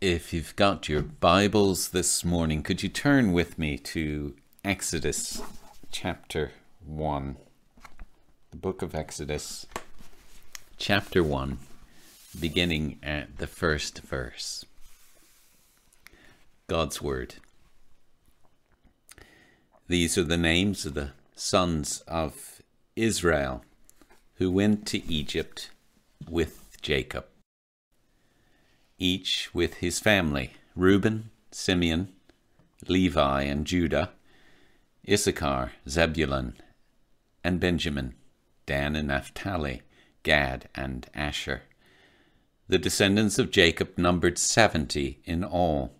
If you've got your Bibles this morning, could you turn with me to Exodus chapter 1? The book of Exodus, chapter 1, beginning at the first verse. God's Word. These are the names of the sons of Israel who went to Egypt with Jacob each with his family Reuben, Simeon, Levi, and Judah, Issachar, Zebulun, and Benjamin, Dan and Naphtali, Gad, and Asher. The descendants of Jacob numbered seventy in all.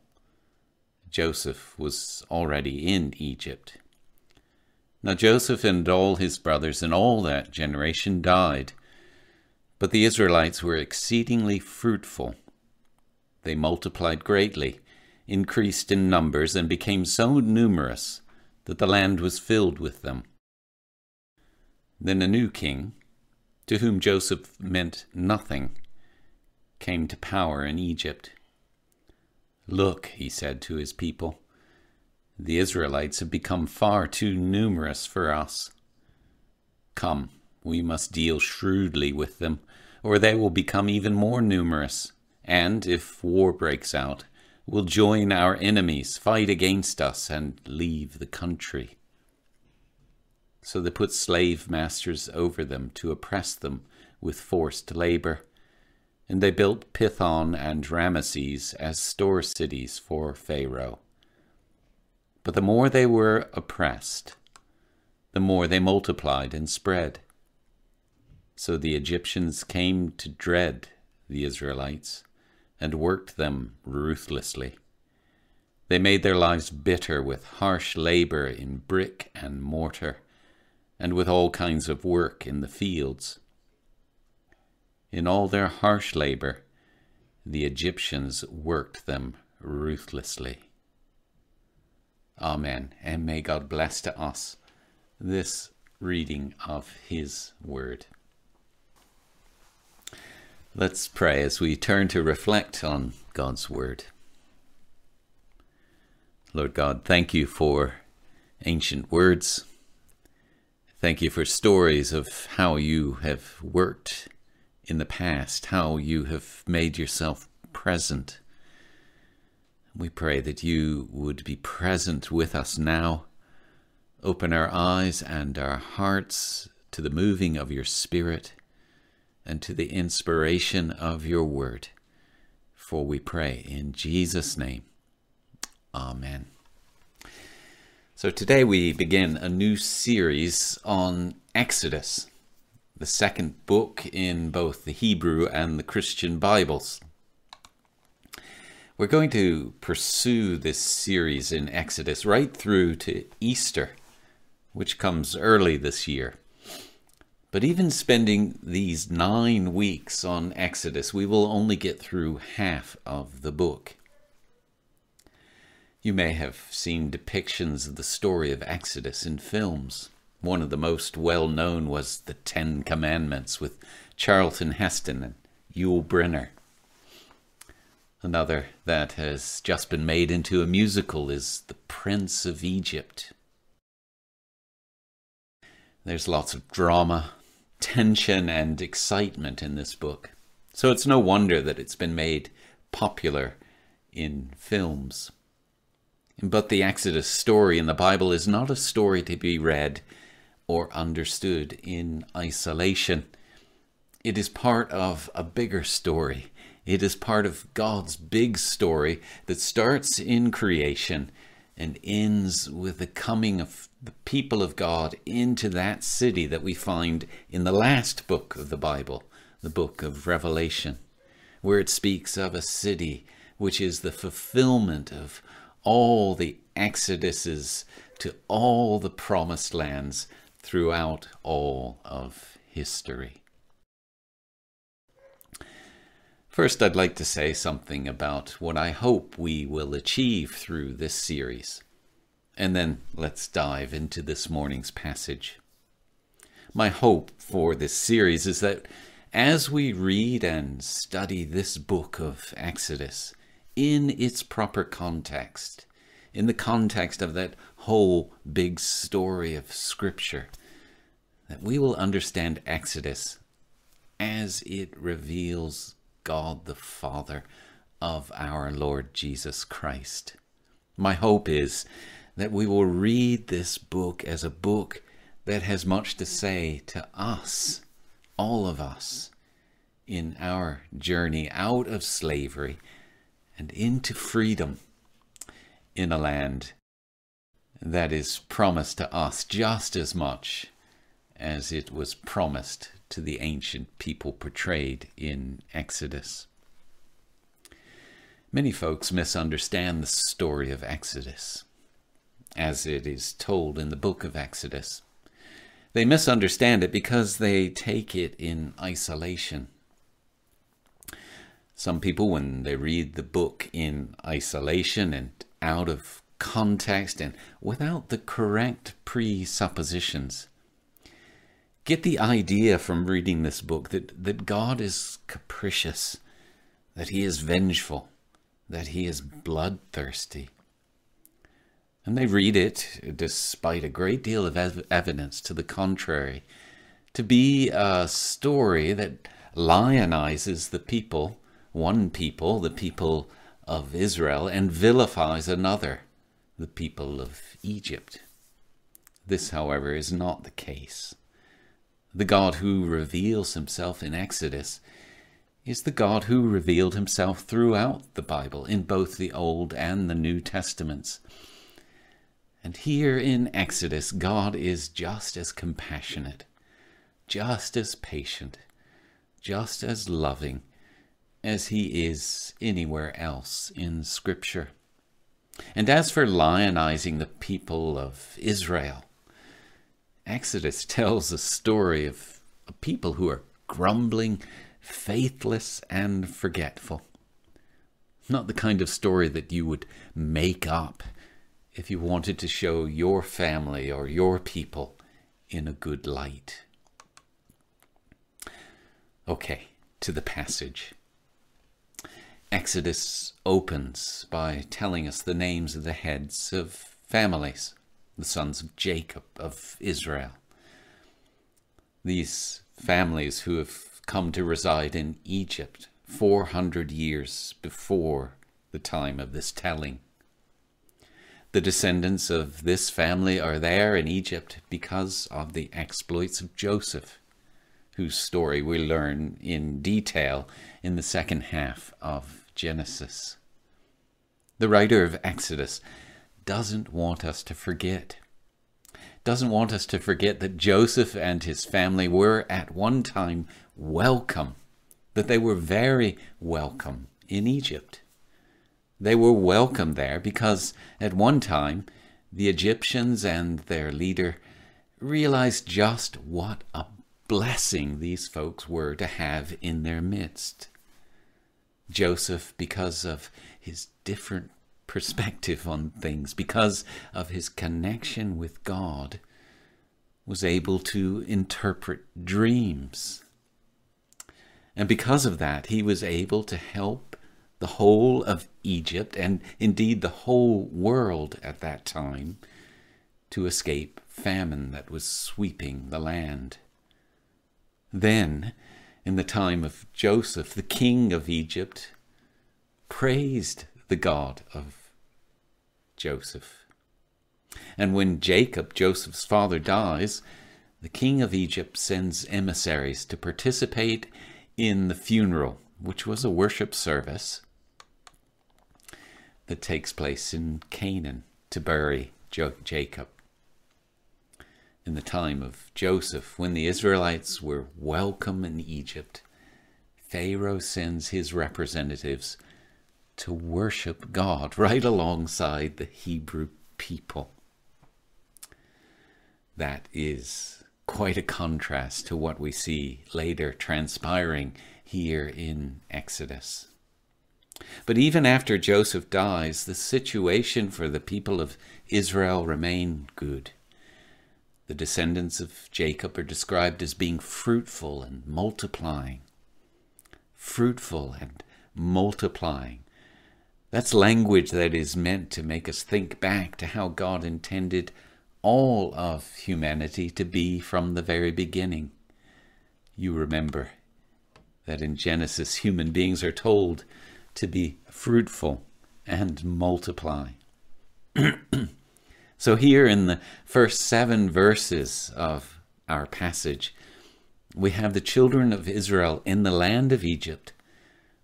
Joseph was already in Egypt. Now Joseph and all his brothers and all that generation died, but the Israelites were exceedingly fruitful they multiplied greatly, increased in numbers, and became so numerous that the land was filled with them. Then a new king, to whom Joseph meant nothing, came to power in Egypt. Look, he said to his people, the Israelites have become far too numerous for us. Come, we must deal shrewdly with them, or they will become even more numerous and, if war breaks out, will join our enemies, fight against us, and leave the country. So they put slave masters over them to oppress them with forced labor. And they built Pithom and Ramesses as store cities for Pharaoh. But the more they were oppressed, the more they multiplied and spread. So the Egyptians came to dread the Israelites and worked them ruthlessly. They made their lives bitter with harsh labor in brick and mortar, and with all kinds of work in the fields. In all their harsh labor, the Egyptians worked them ruthlessly. Amen. And may God bless to us this reading of His Word. Let's pray as we turn to reflect on God's Word. Lord God, thank you for ancient words. Thank you for stories of how you have worked in the past, how you have made yourself present. We pray that you would be present with us now. Open our eyes and our hearts to the moving of your Spirit and to the inspiration of your word. For we pray in Jesus' name. Amen. So today we begin a new series on Exodus, the second book in both the Hebrew and the Christian Bibles. We're going to pursue this series in Exodus right through to Easter, which comes early this year. But even spending these nine weeks on Exodus, we will only get through half of the book. You may have seen depictions of the story of Exodus in films. One of the most well known was The Ten Commandments with Charlton Heston and Yul Brynner. Another that has just been made into a musical is The Prince of Egypt. There's lots of drama, tension and excitement in this book. So it's no wonder that it's been made popular in films. But the Exodus story in the Bible is not a story to be read or understood in isolation. It is part of a bigger story. It is part of God's big story that starts in creation and ends with the coming of the people of God into that city that we find in the last book of the Bible, the book of Revelation, where it speaks of a city which is the fulfillment of all the exoduses to all the promised lands throughout all of history. First, I'd like to say something about what I hope we will achieve through this series. And then let's dive into this morning's passage. My hope for this series is that as we read and study this book of Exodus, in its proper context, in the context of that whole big story of Scripture, that we will understand Exodus as it reveals God the Father of our Lord Jesus Christ. My hope is that we will read this book as a book that has much to say to us, all of us, in our journey out of slavery and into freedom in a land that is promised to us just as much as it was promised to the ancient people portrayed in Exodus. Many folks misunderstand the story of Exodus as it is told in the book of Exodus. They misunderstand it because they take it in isolation. Some people, when they read the book in isolation and out of context and without the correct presuppositions, get the idea from reading this book that, that God is capricious, that he is vengeful, that he is bloodthirsty. And they read it, despite a great deal of ev- evidence to the contrary, to be a story that lionizes the people, one people, the people of Israel, and vilifies another, the people of Egypt. This, however, is not the case. The God who reveals himself in Exodus is the God who revealed himself throughout the Bible, in both the Old and the New Testaments. And here in Exodus, God is just as compassionate, just as patient, just as loving as he is anywhere else in Scripture. And as for lionizing the people of Israel, Exodus tells a story of a people who are grumbling, faithless, and forgetful. Not the kind of story that you would make up if you wanted to show your family or your people in a good light. Okay, to the passage. Exodus opens by telling us the names of the heads of families, the sons of Jacob of Israel. These families who have come to reside in Egypt 400 years before the time of this telling. The descendants of this family are there in Egypt because of the exploits of Joseph, whose story we learn in detail in the second half of Genesis. The writer of Exodus doesn't want us to forget. Doesn't want us to forget that Joseph and his family were at one time welcome, that they were very welcome in Egypt. They were welcome there because at one time the Egyptians and their leader realized just what a blessing these folks were to have in their midst. Joseph, because of his different perspective on things, because of his connection with God, was able to interpret dreams. And because of that, he was able to help the whole of Egypt, and indeed the whole world at that time, to escape famine that was sweeping the land. Then, in the time of Joseph, the king of Egypt praised the God of Joseph. And when Jacob, Joseph's father, dies, the king of Egypt sends emissaries to participate in the funeral, which was a worship service that takes place in Canaan to bury jo- Jacob. In the time of Joseph, when the Israelites were welcome in Egypt, Pharaoh sends his representatives to worship God right alongside the Hebrew people. That is quite a contrast to what we see later transpiring here in Exodus. But even after Joseph dies, the situation for the people of Israel remain good. The descendants of Jacob are described as being fruitful and multiplying. Fruitful and multiplying. That's language that is meant to make us think back to how God intended all of humanity to be from the very beginning. You remember that in Genesis, human beings are told to be fruitful and multiply. so, here in the first seven verses of our passage, we have the children of Israel in the land of Egypt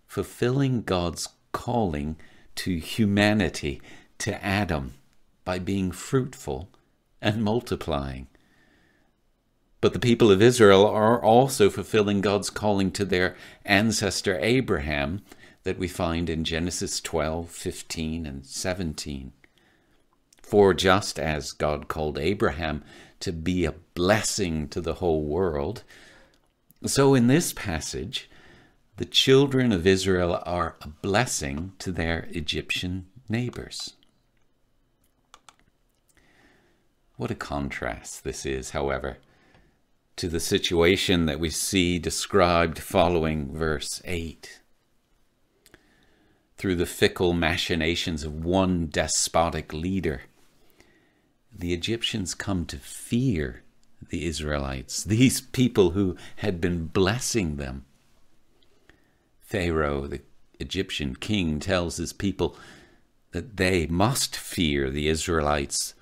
fulfilling God's calling to humanity, to Adam, by being fruitful and multiplying. But the people of Israel are also fulfilling God's calling to their ancestor Abraham that we find in Genesis 12, 15, and 17. For just as God called Abraham to be a blessing to the whole world, so in this passage, the children of Israel are a blessing to their Egyptian neighbors. What a contrast this is, however, to the situation that we see described following verse 8. Through the fickle machinations of one despotic leader, the Egyptians come to fear the Israelites, these people who had been blessing them. Pharaoh, the Egyptian king, tells his people that they must fear the Israelites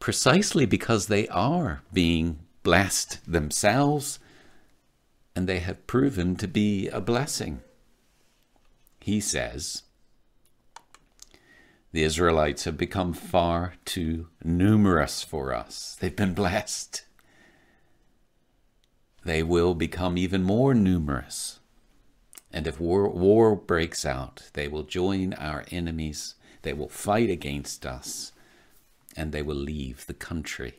precisely because they are being blessed themselves and they have proven to be a blessing. He says, the Israelites have become far too numerous for us. They've been blessed. They will become even more numerous. And if war, war breaks out, they will join our enemies, they will fight against us, and they will leave the country.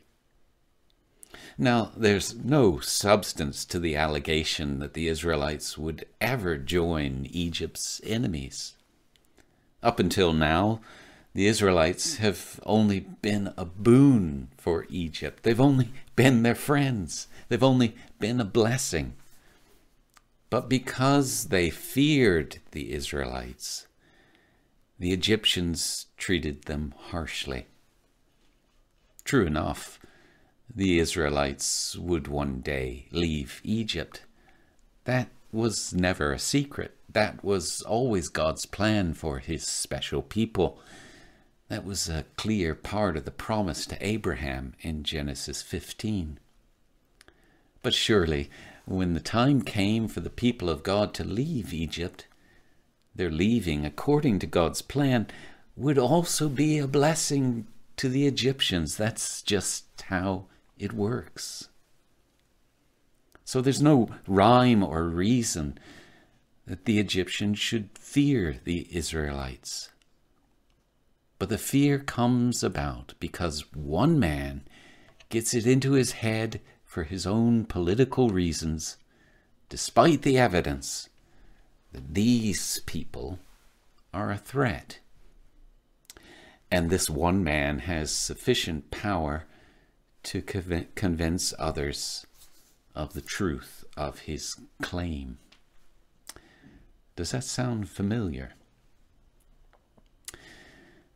Now, there's no substance to the allegation that the Israelites would ever join Egypt's enemies. Up until now, the Israelites have only been a boon for Egypt. They've only been their friends. They've only been a blessing. But because they feared the Israelites, the Egyptians treated them harshly. True enough, the Israelites would one day leave Egypt. That was never a secret. That was always God's plan for his special people. That was a clear part of the promise to Abraham in Genesis 15. But surely, when the time came for the people of God to leave Egypt, their leaving according to God's plan would also be a blessing to the Egyptians. That's just how it works. So there's no rhyme or reason that the Egyptians should fear the Israelites. But the fear comes about because one man gets it into his head for his own political reasons, despite the evidence that these people are a threat. And this one man has sufficient power to convince others of the truth of his claim. Does that sound familiar?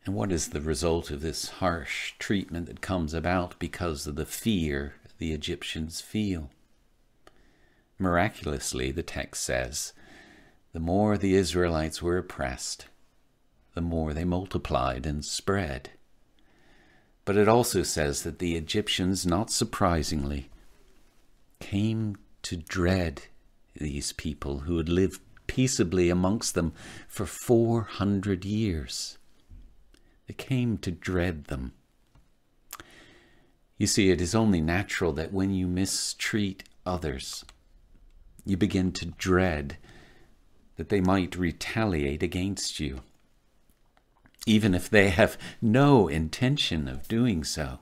And what is the result of this harsh treatment that comes about because of the fear the Egyptians feel? Miraculously, the text says, the more the Israelites were oppressed, the more they multiplied and spread. But it also says that the Egyptians, not surprisingly, came to dread these people who had lived peaceably amongst them for 400 years. They came to dread them. You see, it is only natural that when you mistreat others, you begin to dread that they might retaliate against you even if they have no intention of doing so.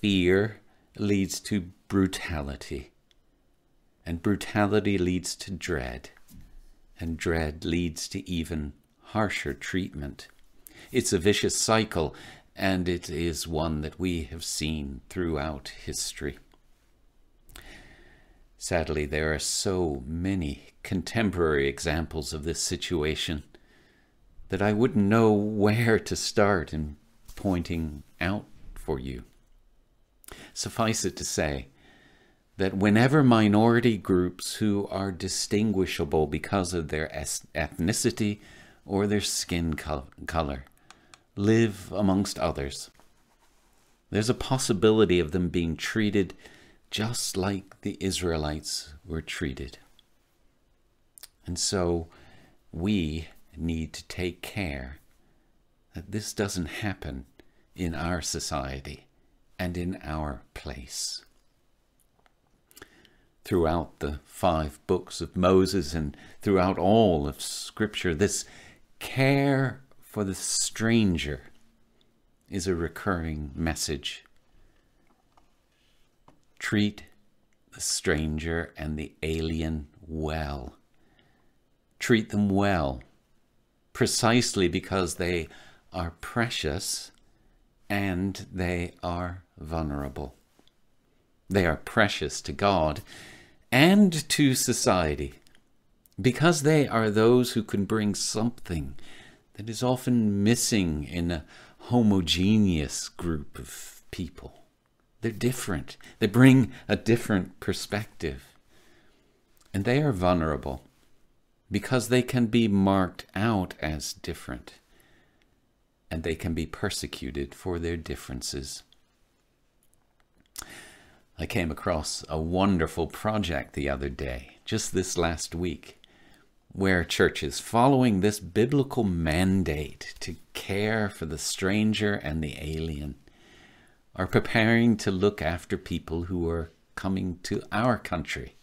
Fear leads to brutality, and brutality leads to dread, and dread leads to even harsher treatment. It's a vicious cycle, and it is one that we have seen throughout history. Sadly, there are so many contemporary examples of this situation that I wouldn't know where to start in pointing out for you. Suffice it to say that whenever minority groups who are distinguishable because of their ethnicity or their skin color live amongst others, there's a possibility of them being treated just like the Israelites were treated. And so we need to take care that this doesn't happen in our society and in our place. Throughout the five books of Moses and throughout all of Scripture, this care for the stranger is a recurring message. Treat the stranger and the alien well. Treat them well, precisely because they are precious and they are vulnerable. They are precious to God and to society because they are those who can bring something that is often missing in a homogeneous group of people. They're different. They bring a different perspective. And they are vulnerable because they can be marked out as different and they can be persecuted for their differences. I came across a wonderful project the other day, just this last week, where churches, following this biblical mandate to care for the stranger and the alien, are preparing to look after people who are coming to our country.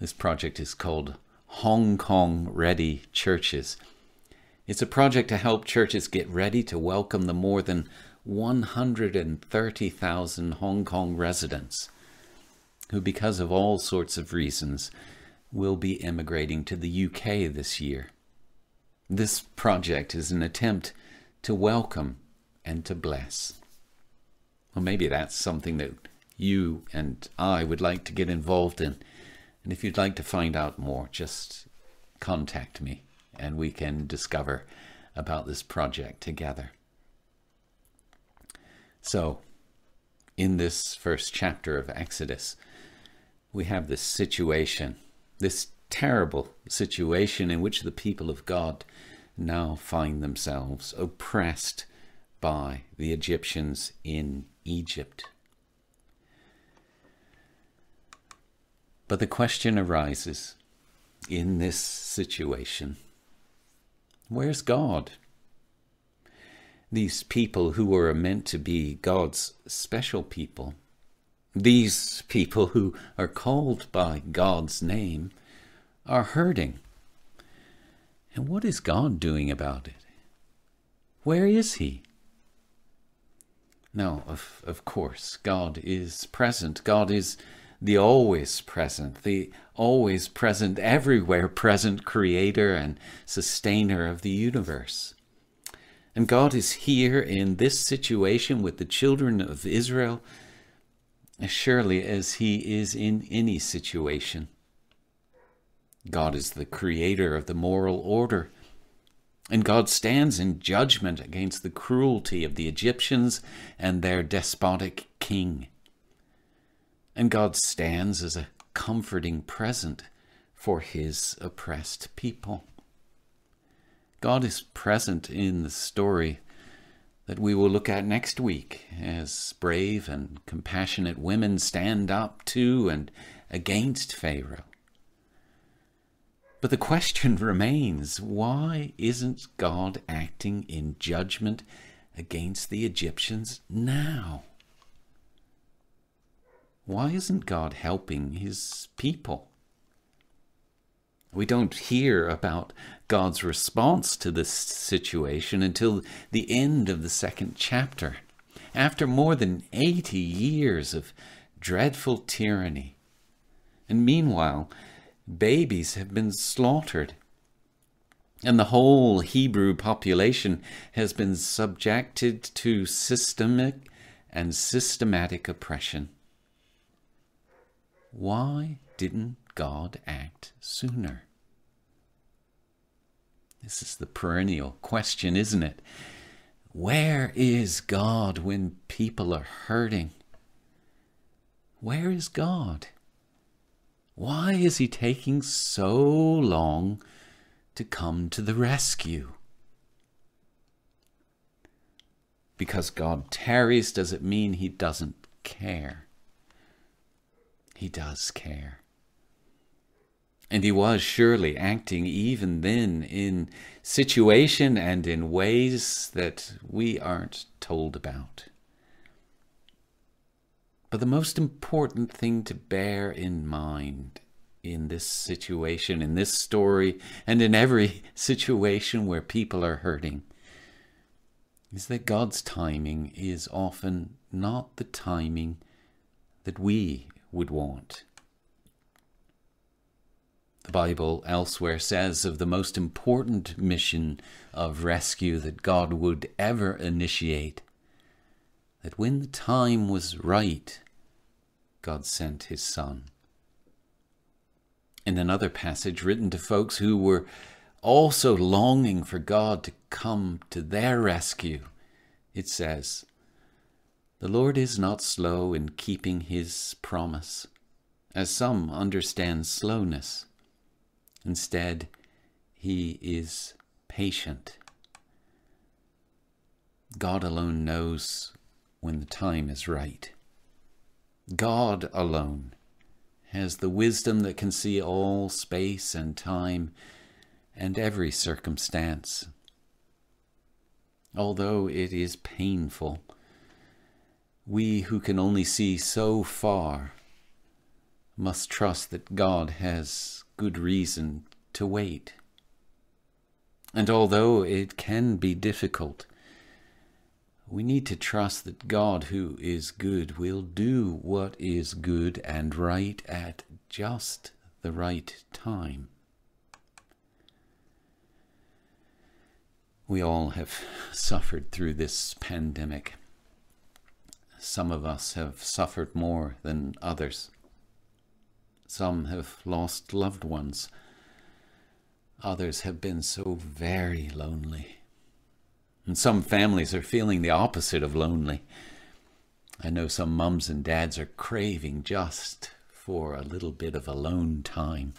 This project is called Hong Kong Ready Churches. It's a project to help churches get ready to welcome the more than 130,000 Hong Kong residents who, because of all sorts of reasons, will be immigrating to the UK this year. This project is an attempt to welcome and to bless. Well, maybe that's something that you and I would like to get involved in. And if you'd like to find out more, just contact me and we can discover about this project together. So, in this first chapter of Exodus, we have this situation, this terrible situation in which the people of God now find themselves oppressed by the Egyptians in Egypt. But the question arises in this situation where's God? These people who were meant to be God's special people, these people who are called by God's name, are hurting. And what is God doing about it? Where is He? Now, of, of course, God is present. God is the always present, the always present, everywhere present creator and sustainer of the universe. And God is here in this situation with the children of Israel surely as He is in any situation. God is the creator of the moral order. And God stands in judgment against the cruelty of the Egyptians and their despotic king and God stands as a comforting present for his oppressed people. God is present in the story that we will look at next week as brave and compassionate women stand up to and against Pharaoh. But the question remains why isn't God acting in judgment against the Egyptians now? why isn't God helping his people? We don't hear about God's response to this situation until the end of the second chapter, after more than 80 years of dreadful tyranny. And meanwhile, babies have been slaughtered, and the whole Hebrew population has been subjected to systemic and systematic oppression. Why didn't God act sooner? This is the perennial question, isn't it? Where is God when people are hurting? Where is God? Why is He taking so long to come to the rescue? Because God tarries, does it mean He doesn't care? He does care. And he was surely acting even then in situation and in ways that we aren't told about. But the most important thing to bear in mind in this situation, in this story, and in every situation where people are hurting is that God's timing is often not the timing that we would want. The Bible elsewhere says of the most important mission of rescue that God would ever initiate that when the time was right, God sent his Son. In another passage written to folks who were also longing for God to come to their rescue, it says, The Lord is not slow in keeping his promise, as some understand slowness. Instead, he is patient. God alone knows when the time is right. God alone has the wisdom that can see all space and time and every circumstance. Although it is painful, we who can only see so far must trust that God has good reason to wait. And although it can be difficult, we need to trust that God, who is good, will do what is good and right at just the right time. We all have suffered through this pandemic. Some of us have suffered more than others. Some have lost loved ones. Others have been so very lonely. And some families are feeling the opposite of lonely. I know some mums and dads are craving just for a little bit of alone time.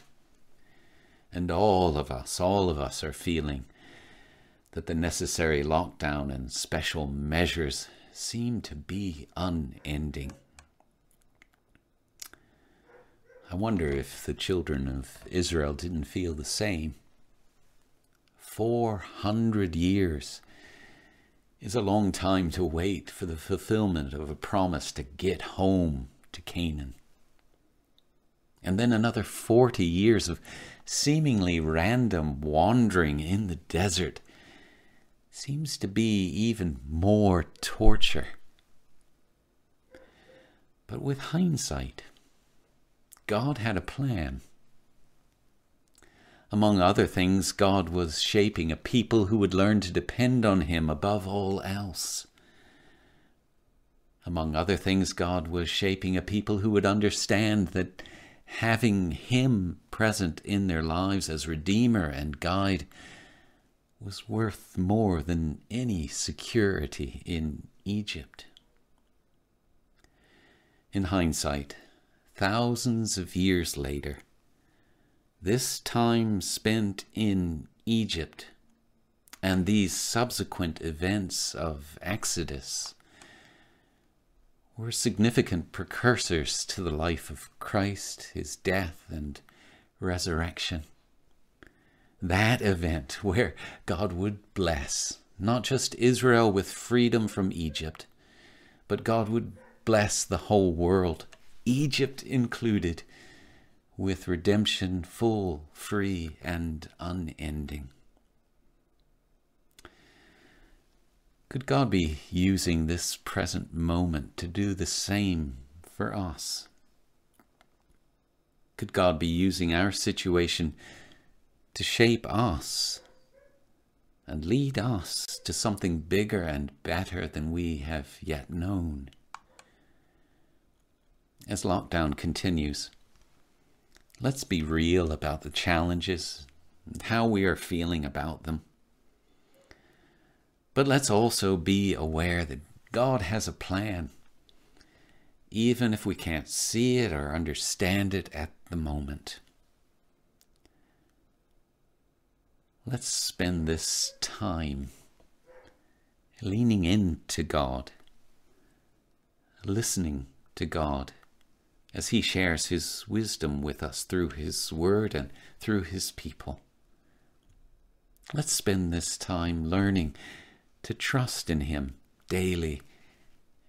And all of us, all of us are feeling that the necessary lockdown and special measures seem to be unending. I wonder if the children of Israel didn't feel the same. Four hundred years is a long time to wait for the fulfillment of a promise to get home to Canaan. And then another 40 years of seemingly random wandering in the desert seems to be even more torture. But with hindsight, God had a plan. Among other things, God was shaping a people who would learn to depend on Him above all else. Among other things, God was shaping a people who would understand that having Him present in their lives as Redeemer and Guide was worth more than any security in Egypt. In hindsight, thousands of years later, this time spent in Egypt and these subsequent events of Exodus were significant precursors to the life of Christ, his death and resurrection. That event where God would bless not just Israel with freedom from Egypt, but God would bless the whole world Egypt included, with redemption full, free, and unending. Could God be using this present moment to do the same for us? Could God be using our situation to shape us and lead us to something bigger and better than we have yet known? as lockdown continues. Let's be real about the challenges and how we are feeling about them. But let's also be aware that God has a plan, even if we can't see it or understand it at the moment. Let's spend this time leaning in to God, listening to God as He shares His wisdom with us through His Word and through His people. Let's spend this time learning to trust in Him daily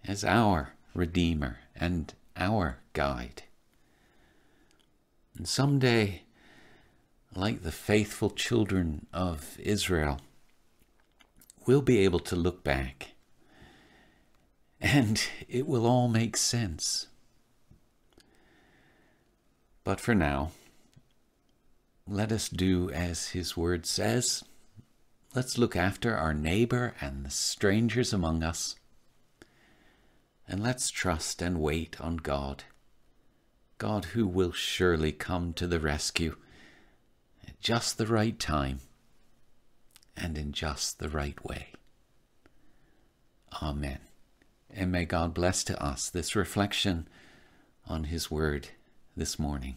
as our Redeemer and our guide. And someday, like the faithful children of Israel, we'll be able to look back and it will all make sense. But for now, let us do as His Word says. Let's look after our neighbor and the strangers among us. And let's trust and wait on God. God who will surely come to the rescue just the right time and in just the right way. Amen. And may God bless to us this reflection on His Word this morning.